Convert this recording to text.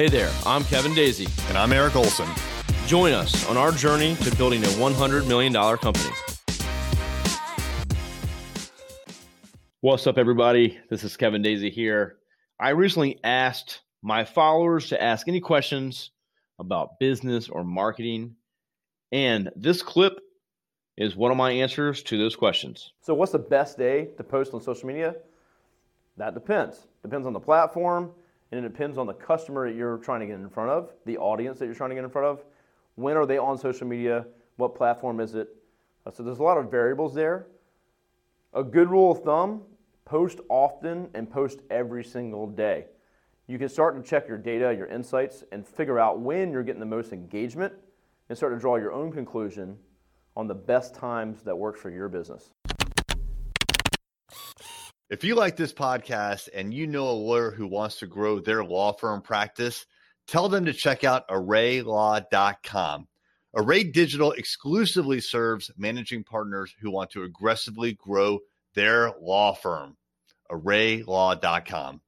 Hey there, I'm Kevin Daisey. And I'm Eric Olson. Join us on our journey to building a $100 million company. What's up, everybody? This is Kevin Daisey here. I recently asked my followers to ask any questions about business or marketing. And this clip is one of my answers to those questions. So, what's the best day to post on social media? That depends. Depends on the platform, and it depends on the customer that you're trying to get in front of, the audience that you're trying to get in front of. When are they on social media? What platform is it? Uh, so, there's a lot of variables there. A good rule of thumb post often and post every single day. You can start to check your data, your insights, and figure out when you're getting the most engagement and start to draw your own conclusion on the best times that work for your business. If you like this podcast and you know a lawyer who wants to grow their law firm practice, tell them to check out arraylaw.com. Array Digital exclusively serves managing partners who want to aggressively grow their law firm. arraylaw.com.